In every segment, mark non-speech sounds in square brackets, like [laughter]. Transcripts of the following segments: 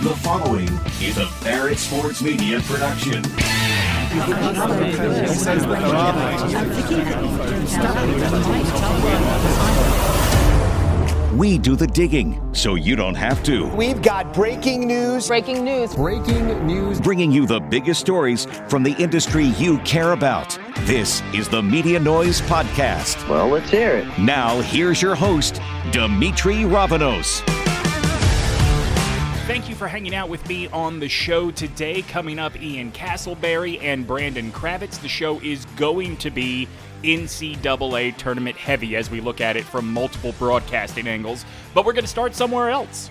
The following is a Barrett Sports Media production. We do the digging so you don't have to. We've got breaking news. Breaking news. Breaking news. Bringing you the biggest stories from the industry you care about. This is the Media Noise Podcast. Well, let's hear it. Now, here's your host, Demetri Ravanos. Thank you for hanging out with me on the show today. Coming up, Ian Casselberry and Brandon Kravitz. The show is going to be NCAA tournament heavy as we look at it from multiple broadcasting angles, but we're going to start somewhere else.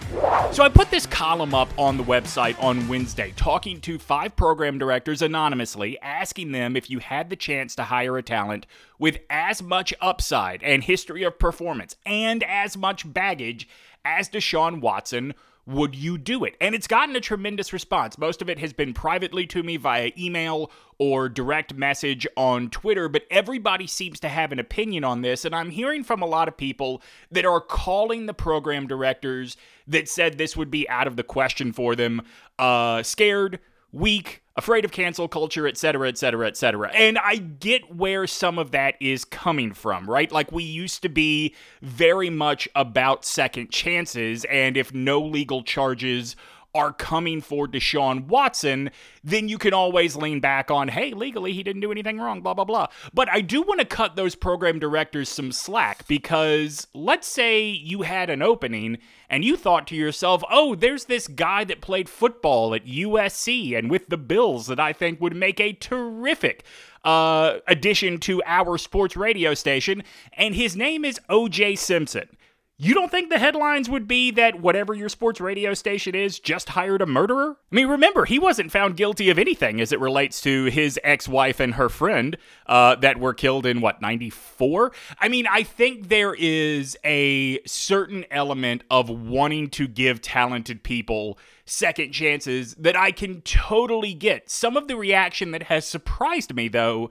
So I put this column up on the website on Wednesday talking to five program directors anonymously, asking them if you had the chance to hire a talent with as much upside and history of performance and as much baggage as Deshaun Watson would you do it? And it's gotten a tremendous response. Most of it has been privately to me via email or direct message on Twitter, but everybody seems to have an opinion on this. And I'm hearing from a lot of people that are calling the program directors that said this would be out of the question for them, uh, scared, weak, afraid of cancel culture, etc., etc., et cetera, et cetera. And I get where some of that is coming from, right? Like we used to be very much about second chances, and if no legal charges are coming for Deshaun Watson, then you can always lean back on, hey, legally he didn't do anything wrong, blah, blah, blah. But I do want to cut those program directors some slack because let's say you had an opening and you thought to yourself, oh, there's this guy that played football at USC and with the Bills that I think would make a terrific uh, addition to our sports radio station, and his name is OJ Simpson. You don't think the headlines would be that whatever your sports radio station is just hired a murderer? I mean, remember, he wasn't found guilty of anything as it relates to his ex wife and her friend uh, that were killed in, what, 94? I mean, I think there is a certain element of wanting to give talented people second chances that I can totally get. Some of the reaction that has surprised me, though,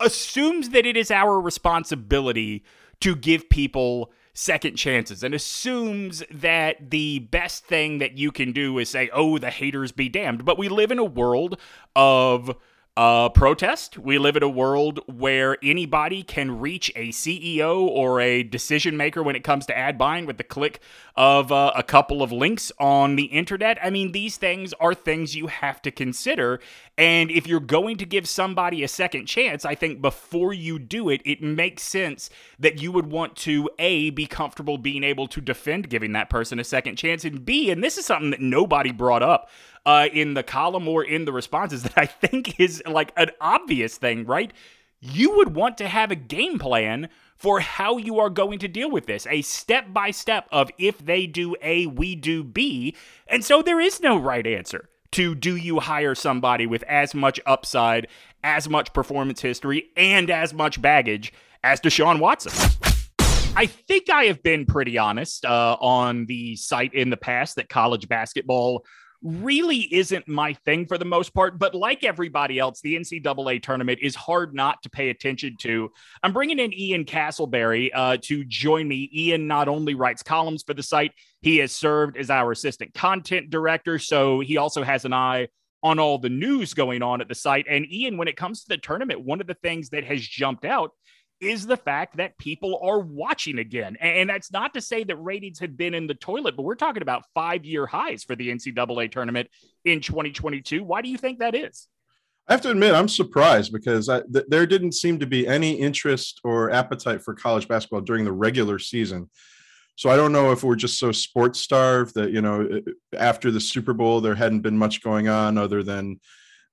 assumes that it is our responsibility to give people second chances and assumes that the best thing that you can do is say, oh, the haters be damned. But we live in a world of uh, protest. We live in a world where anybody can reach a CEO or a decision maker when it comes to ad buying with the click of uh, a couple of links on the internet. I mean, these things are things you have to consider. And if you're going to give somebody a second chance, I think before you do it, it makes sense that you would want to A, be comfortable being able to defend giving that person a second chance, and B, and this is something that nobody brought up uh, in the column or in the responses [laughs] that I think is like an obvious thing, right? You would want to have a game plan for how you are going to deal with this, a step by step of if they do A, we do B. And so there is no right answer to do you hire somebody with as much upside, as much performance history, and as much baggage as Deshaun Watson. I think I have been pretty honest uh, on the site in the past that college basketball really isn't my thing for the most part. But like everybody else, the NCAA tournament is hard not to pay attention to. I'm bringing in Ian Casselberry uh, to join me. Ian not only writes columns for the site, he has served as our assistant content director. So he also has an eye on all the news going on at the site. And Ian, when it comes to the tournament, one of the things that has jumped out is the fact that people are watching again. And that's not to say that ratings had been in the toilet, but we're talking about five year highs for the NCAA tournament in 2022. Why do you think that is? I have to admit, I'm surprised because I, th- there didn't seem to be any interest or appetite for college basketball during the regular season. So I don't know if we're just so sports starved that, you know, after the Super Bowl, there hadn't been much going on other than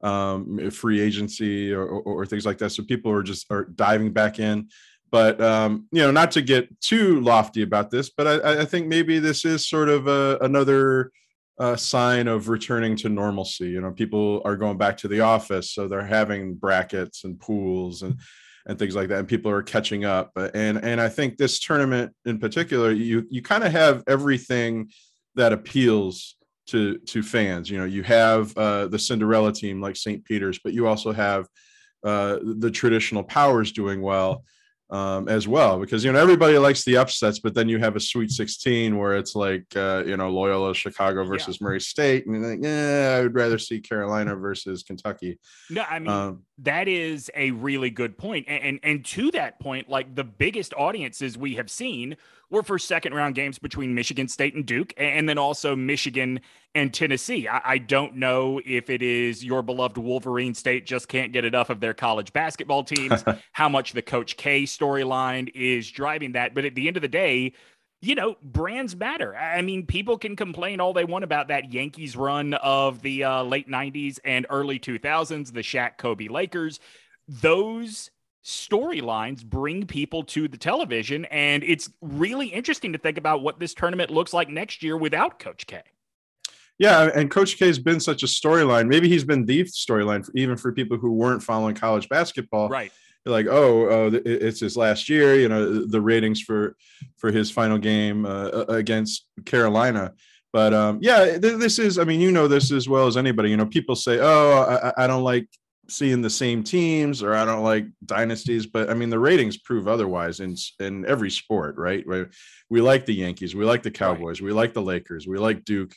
um, free agency or, or, or, things like that. So people are just are diving back in. But um, you know, not to get too lofty about this, but I, I think maybe this is sort of a, another uh, sign of returning to normalcy. You know, people are going back to the office, so they're having brackets and pools and and things like that, and people are catching up. And and I think this tournament in particular, you you kind of have everything that appeals to to fans. You know, you have uh, the Cinderella team like St. Peter's, but you also have uh, the traditional powers doing well. Um, as well because you know everybody likes the upsets, but then you have a Sweet 16 where it's like uh, you know Loyola Chicago versus yeah. Murray State, and like, yeah, I would rather see Carolina versus Kentucky. No, I mean um, that is a really good point, and, and and to that point, like the biggest audiences we have seen were for second round games between Michigan State and Duke, and then also Michigan and Tennessee. I, I, don't know if it is your beloved Wolverine State just can't get enough of their college basketball teams, [laughs] how much the Coach K storyline is driving that. But at the end of the day, you know, brands matter. I mean, people can complain all they want about that Yankees run of the uh, late 90s and early 2000s, the Shaq Kobe Lakers. Those storylines bring people to the television. And it's really interesting to think about what this tournament looks like next year without Coach K. Yeah, and Coach K has been such a storyline. Maybe he's been the storyline even for people who weren't following college basketball. Right. like, oh, oh, it's his last year. You know, the ratings for for his final game uh, against Carolina. But um, yeah, this is. I mean, you know this as well as anybody. You know, people say, "Oh, I, I don't like seeing the same teams or I don't like dynasties, but I mean the ratings prove otherwise in in every sport, right? We like the Yankees, we like the Cowboys, we like the Lakers, we like Duke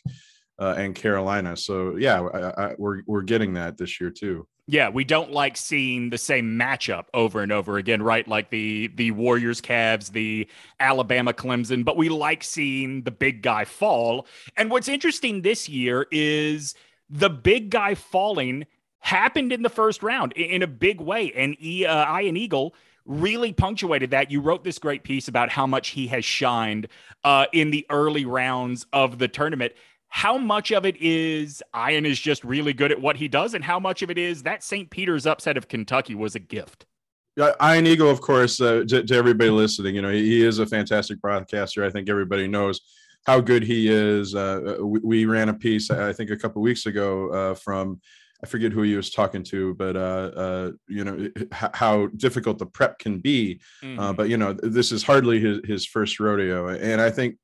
uh, and Carolina. So yeah, I, I, we're we're getting that this year too. Yeah, we don't like seeing the same matchup over and over again, right? Like the the Warriors Cavs, the Alabama Clemson, but we like seeing the big guy fall. And what's interesting this year is the big guy falling happened in the first round in a big way. And e, uh, Ian Eagle really punctuated that. You wrote this great piece about how much he has shined uh, in the early rounds of the tournament. How much of it is Ian is just really good at what he does, and how much of it is that St. Peter's upset of Kentucky was a gift? Ian Eagle, of course, uh, to, to, everybody listening, you know, he, he, is a fantastic broadcaster. I think everybody knows how good he is. Uh, we, we, ran a piece, I think, a couple weeks ago uh, from I forget who he was talking to, but uh, uh, you know how difficult the prep can be. Uh, mm-hmm. Uh, but you know, this is hardly his, his first rodeo, and I think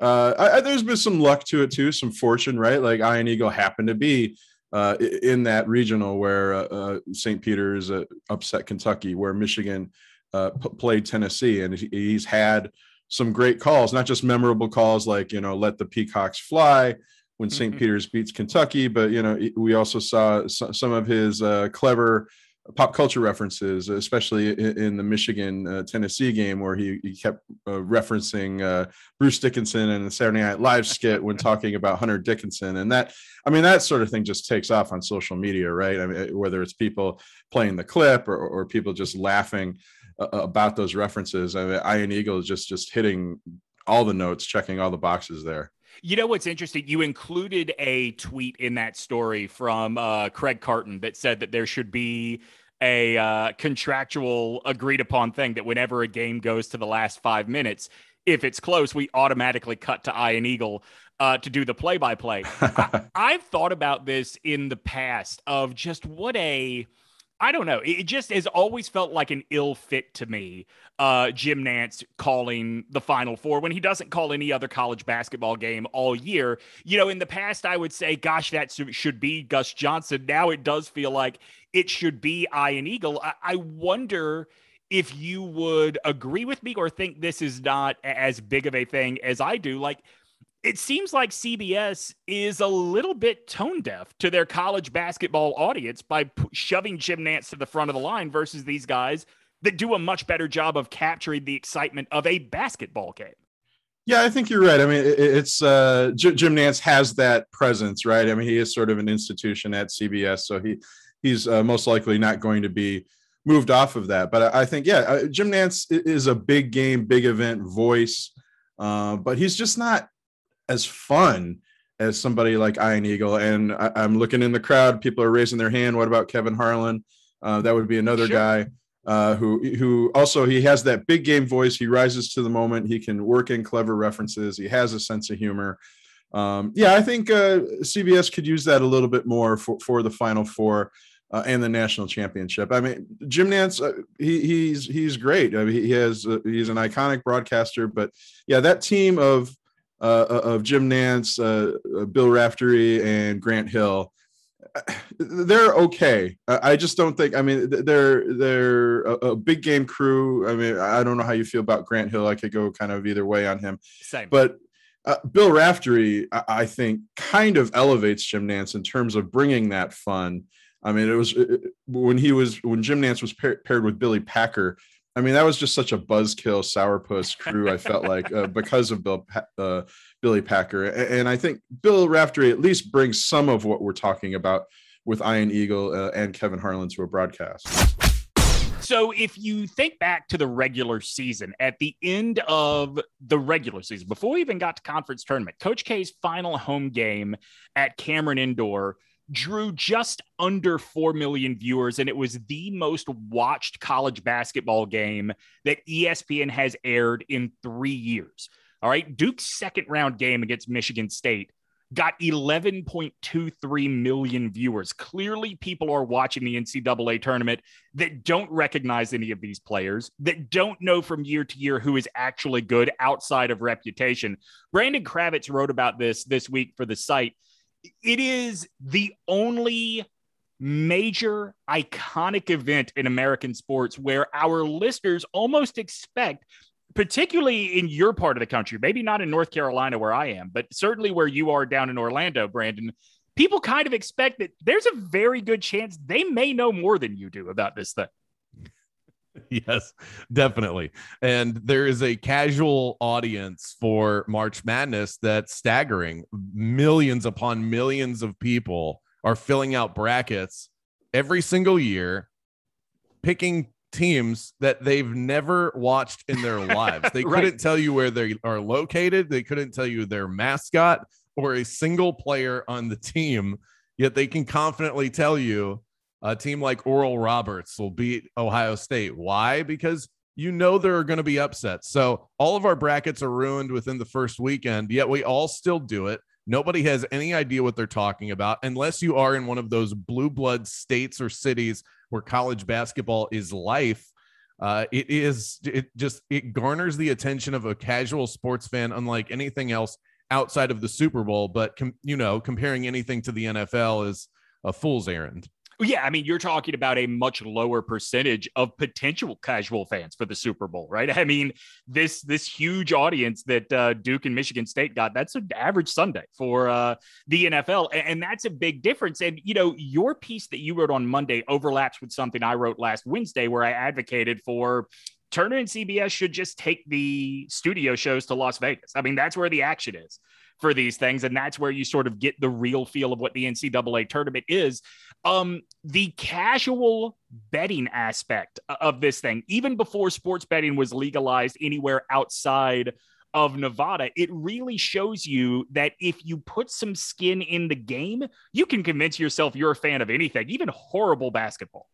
uh, I, there's been some luck to it too, some fortune, right? Like Ian Eagle happened to be uh, in that regional where St. Peter's upset Kentucky, where Michigan p- played Tennessee, and he's had some great calls, not just memorable calls like you know, let the peacocks fly when St. Mm-hmm. Peter's beats Kentucky, but you know we also saw some of his uh, clever pop culture references, especially in, the Michigan uh, Tennessee game, where he, he kept uh, referencing uh, Bruce Dickinson and the Saturday Night Live skit when [laughs] talking about Hunter Dickinson, and that I mean that sort of thing just takes off on social media, right? I mean whether it's people playing the clip or, or people just laughing uh, about those references. I mean, Ian Eagle is just just hitting all the notes, checking all the boxes there. You know what's interesting? You included a tweet in that story from uh, Craig Carton that said that there should be a uh, contractual agreed upon thing that whenever a game goes to the last five minutes, if it's close, we automatically cut to Ian Eagle uh, to do the play by play. I've thought about this in the past of just what a I don't know. It just has always felt like an ill fit to me. Uh, Jim Nantz calling the Final Four when he doesn't call any other college basketball game all year. You know, in the past, I would say, gosh, that should be Gus Johnson. Now it does feel like it should be Ian Eagle. I, I wonder if you would agree with me or think this is not as big of a thing as I do. Like, it seems like CBS is a little bit tone deaf to their college basketball audience by p- shoving Jim Nantz to the front of the line versus these guys that do a much better job of capturing the excitement of a basketball game. Yeah, I think you're right. I mean, it's uh, Jim Nantz has that presence, right? I mean, he is sort of an institution at CBS, so he he's uh, most likely not going to be moved off of that. But I think, yeah, uh, Jim Nantz is a big game, big event voice, uh, but he's just not as fun as somebody like Ian Eagle. And I, am looking in the crowd; people are raising their hand. What about Kevin Harlan? Uh, that would be another sure. guy uh, who who also he has that big game voice. He rises to the moment. He can work in clever references. He has a sense of humor. Um, yeah, I think uh, CBS could use that a little bit more for, for the Final Four. Uh, and the national championship. I mean, Jim Nantz, uh, he, he's he's great. I mean, he has uh, he's an iconic broadcaster. But yeah, that team of uh, of Jim Nantz, uh, uh, Bill Raftery, and Grant Hill. they're okay. I just don't think. I mean, they're they're a, a, big game crew. I mean, I don't know how you feel about Grant Hill. I could go kind of either way on him. Same. But uh, Bill Raftery, I, I, think, kind of elevates Jim Nantz in terms of bringing that fun. I mean, it was it, when he was when Jim Nantz was par- paired with Billy Packer. I mean, that was just such a buzzkill sourpuss crew. I felt like uh, because of Bill uh, Billy Packer, and I think Bill Raftery at least brings some of what we're talking about with Ian Eagle uh, and Kevin Harlan to a broadcast. So, if you think back to the regular season, at the end of the regular season, before we even got to conference tournament, Coach K's final home game at Cameron Indoor drew just under 4 million viewers, and it was the most watched college basketball game that ESPN has aired in three years. All right. Duke's second round game against Michigan State got 11.23 million viewers. Clearly, people are watching the NCAA tournament that don't recognize any of these players, that don't know from year to year who is actually good outside of reputation. Brandon Kravitz wrote about this this week for the site it is the only major iconic event in American sports where our listeners almost expect particularly in your part of the country, maybe not in North Carolina where I am, but certainly where you are down in Orlando, Brandon, people kind of expect that there's a very good chance they may know more than you do about this thing. [laughs] Yes, definitely. And there is a casual audience for March Madness that's staggering. Millions upon millions of people are filling out brackets every single year, picking teams that they've never watched in their [laughs] lives. They right. couldn't tell you where they are located, they couldn't tell you their mascot or a single player on the team, yet they can confidently tell you a team like Oral Roberts will beat Ohio State. Why? Because you know there are going to be upsets. So all of our brackets are ruined within the first weekend, yet we all still do it. Nobody has any idea what they're talking about unless you are in one of those blue blood states or cities where college basketball is life. Uh, it is it just it garners the attention of a casual sports fan unlike anything else outside of the Super Bowl. But com- you know, comparing anything to the NFL is a fool's errand. Yeah, I mean, you're talking about a much lower percentage of potential casual fans for the Super Bowl, right? [laughs] I mean, this this huge audience that uh, Duke and Michigan State got, that's an average Sunday for uh, the NFL, and, and that's a big difference. And you know, your piece that you wrote on Monday overlaps with something I wrote last Wednesday, where I advocated for Turner and CBS should just take the studio shows to Las Vegas. I mean, that's where the action is for these things. And that's where you sort of get the real feel of what the NCAA tournament is. Um, the casual betting aspect of this thing, even before sports betting was legalized anywhere outside of Nevada, it really shows you that if you put some skin in the game, you can convince yourself you're a fan of anything, even horrible basketball.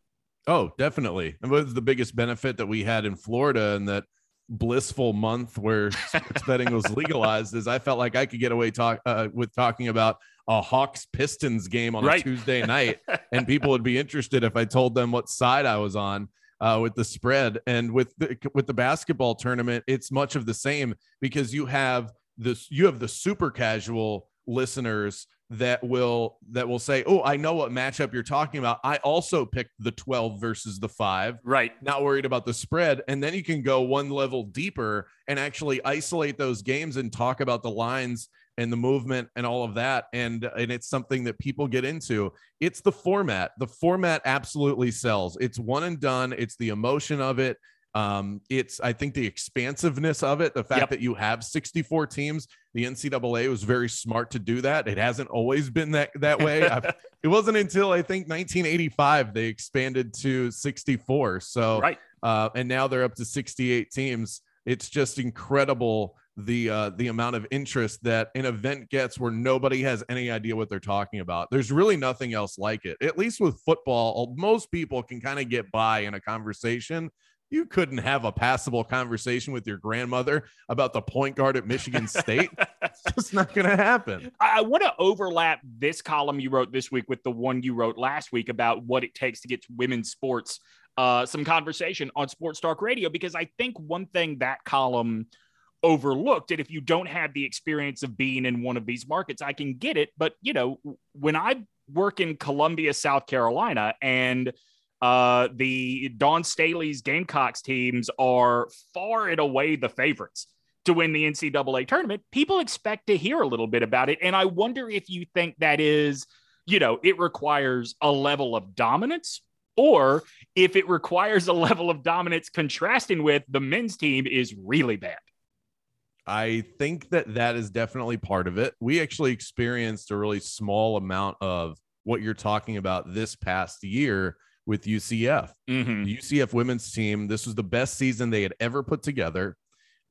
Oh, definitely. And was the biggest benefit that we had in Florida and that blissful month where [laughs] sports betting was legalized is I felt like I could get away talk uh, with talking about a Hawks Pistons game on right. a Tuesday night, [laughs] and people would be interested if I told them what side I was on uh, with the spread. And with the with the basketball tournament, it's much of the same because you have this you have the super casual listeners that will that will say, "Oh, I know what matchup you're talking about. I also picked the 12 versus the 5." Right. Not worried about the spread, and then you can go one level deeper and actually isolate those games and talk about the lines and the movement and all of that and and it's something that people get into it's the format the format absolutely sells it's one and done it's the emotion of it um, it's I think the expansiveness of it, the fact yep. that you have 64 teams. The NCAA was very smart to do that. It hasn't always been that that way. [laughs] it wasn't until I think 1985 they expanded to 64. So right, uh, and now they're up to 68 teams. It's just incredible the uh, the amount of interest that an event gets where nobody has any idea what they're talking about. There's really nothing else like it. At least with football, most people can kind of get by in a conversation you couldn't have a passable conversation with your grandmother about the point guard at Michigan State. it's [laughs] just not going to happen. I want to overlap this column you wrote this week with the one you wrote last week about what it takes to get to women's sports uh, some conversation on Sports Talk Radio because I think one thing that column overlooked and if you don't have the experience of being in one of these markets i can get it but you know when i work in Columbia, South Carolina, and uh, the Dawn Staley's Gamecocks teams are far and away the favorites to win the NCAA tournament. People expect to hear a little bit about it. And I wonder if you think that is, you know, it requires a level of dominance or if it requires a [laughs] level of dominance contrasting with the men's team is really bad. I think that that is definitely part of it. We actually experienced a really small amount of what you're talking about this past year with UCF. Mm-hmm. The UCF women's team, this was the best season they had ever put together.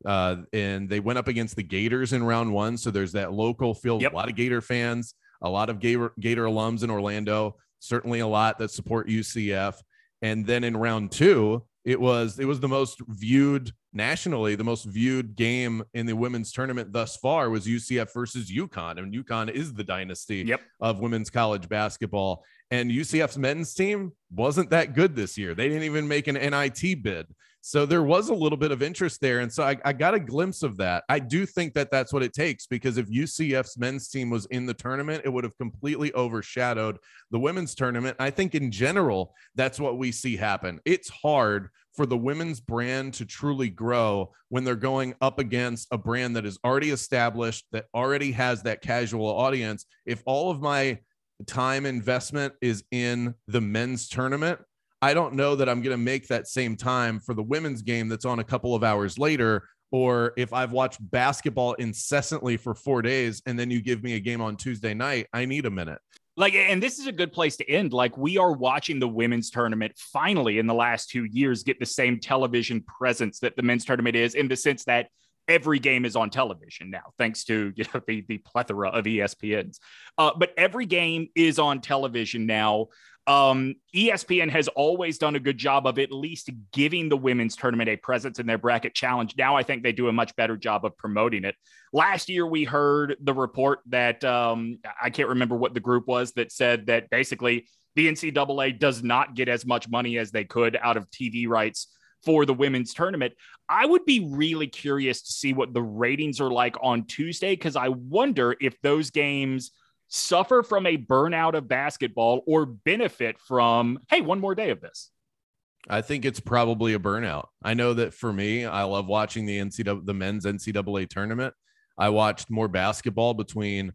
Uh, and they went up against the Gators in round one. So there's that local field, yep. a lot of Gator fans, a lot of Gator, Gator alums in Orlando certainly a lot that support UCF. And then in round two, it was it was the most viewed nationally, the most viewed game in the women's tournament thus far was UCF versus UConn. And UConn is the dynasty yep. of women's college basketball. And UCF's men's team wasn't that good this year. They didn't even make an NIT bid. So there was a little bit of interest there. And so I, I, got a glimpse of that. I do think that that's what it takes because if UCF's men's team was in the tournament, it would have completely overshadowed the women's tournament. I think in general, that's what we see happen. It's hard for the women's brand to truly grow when they're going up against a brand that is already established, that already has that casual audience. If all of my time investment is in the men's tournament, I don't know that I'm going to make that same time for the women's game that's on a couple of hours later. Or if I've watched basketball incessantly for four days and then you give me a game on Tuesday night, I need a minute. Like, and this is a good place to end. Like, we are watching the women's tournament finally in the last two years get the same television presence that the men's tournament is in the sense that every game is on television now, thanks to you know, the, the plethora of ESPNs. Uh, but every game is on television now. Um, ESPN has always done a good job of at least giving the women's tournament a presence in their bracket challenge. Now I think they do a much better job of promoting it. Last year, we heard the report that um, I can't remember what the group was that said that basically the NCAA does not get as much money as they could out of TV rights for the women's tournament. I would be really curious to see what the ratings are like on Tuesday because I wonder if those games suffer from a burnout of basketball or benefit from, hey, one more day of this? I think it's probably a burnout. I know that for me, I love watching the NCAA, the men's NCAA tournament. I watched more basketball between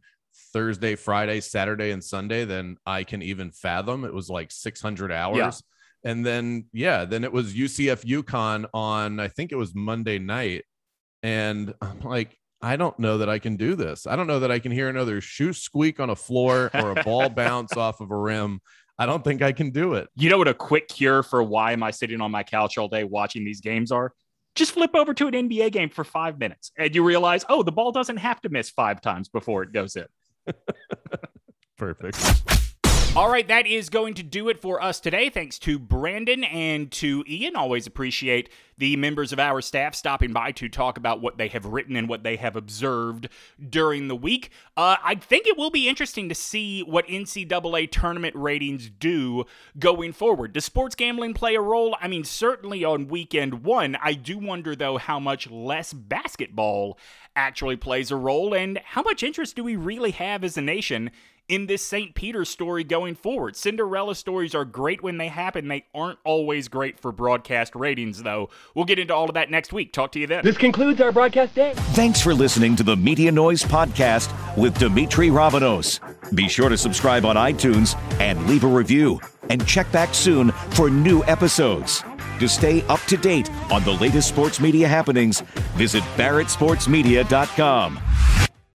Thursday, Friday, Saturday, and Sunday than I can even fathom. It was like 600 hours. Yeah. And then, yeah, then it was UCF UConn on, I think it was Monday night. And I'm like, I don't know that I can do this. I don't know that I can hear another shoe squeak on a floor or a ball [laughs] bounce off of a rim. I don't think I can do it. You know what a quick cure for why am I sitting on my couch all day watching these games are? Just flip over to an NBA game for five minutes and you realize, oh, the ball doesn't have to miss five times before it goes in. [laughs] Perfect. All right, that is going to do it for us today. Thanks to Brandon and to Ian. Always appreciate the members of our staff stopping by to talk about what they have written and what they have observed during the week. Uh, I think it will be interesting to see what NCAA tournament ratings do going forward. Does sports gambling play a role? I mean, certainly on weekend one. I do wonder, though, how much less basketball actually plays a role and how much interest do we really have as a nation in this St. Peter story going forward. Cinderella stories are great when they happen. They aren't always great for broadcast ratings, though. We'll get into all of that next week. Talk to you then. This concludes our broadcast day. Thanks for listening to the Media Noise Podcast with Demetri Ravanos. Be sure to subscribe on iTunes and leave a review. And check back soon for new episodes. To stay up to date on the latest sports media happenings, visit barrettsportsmedia.com.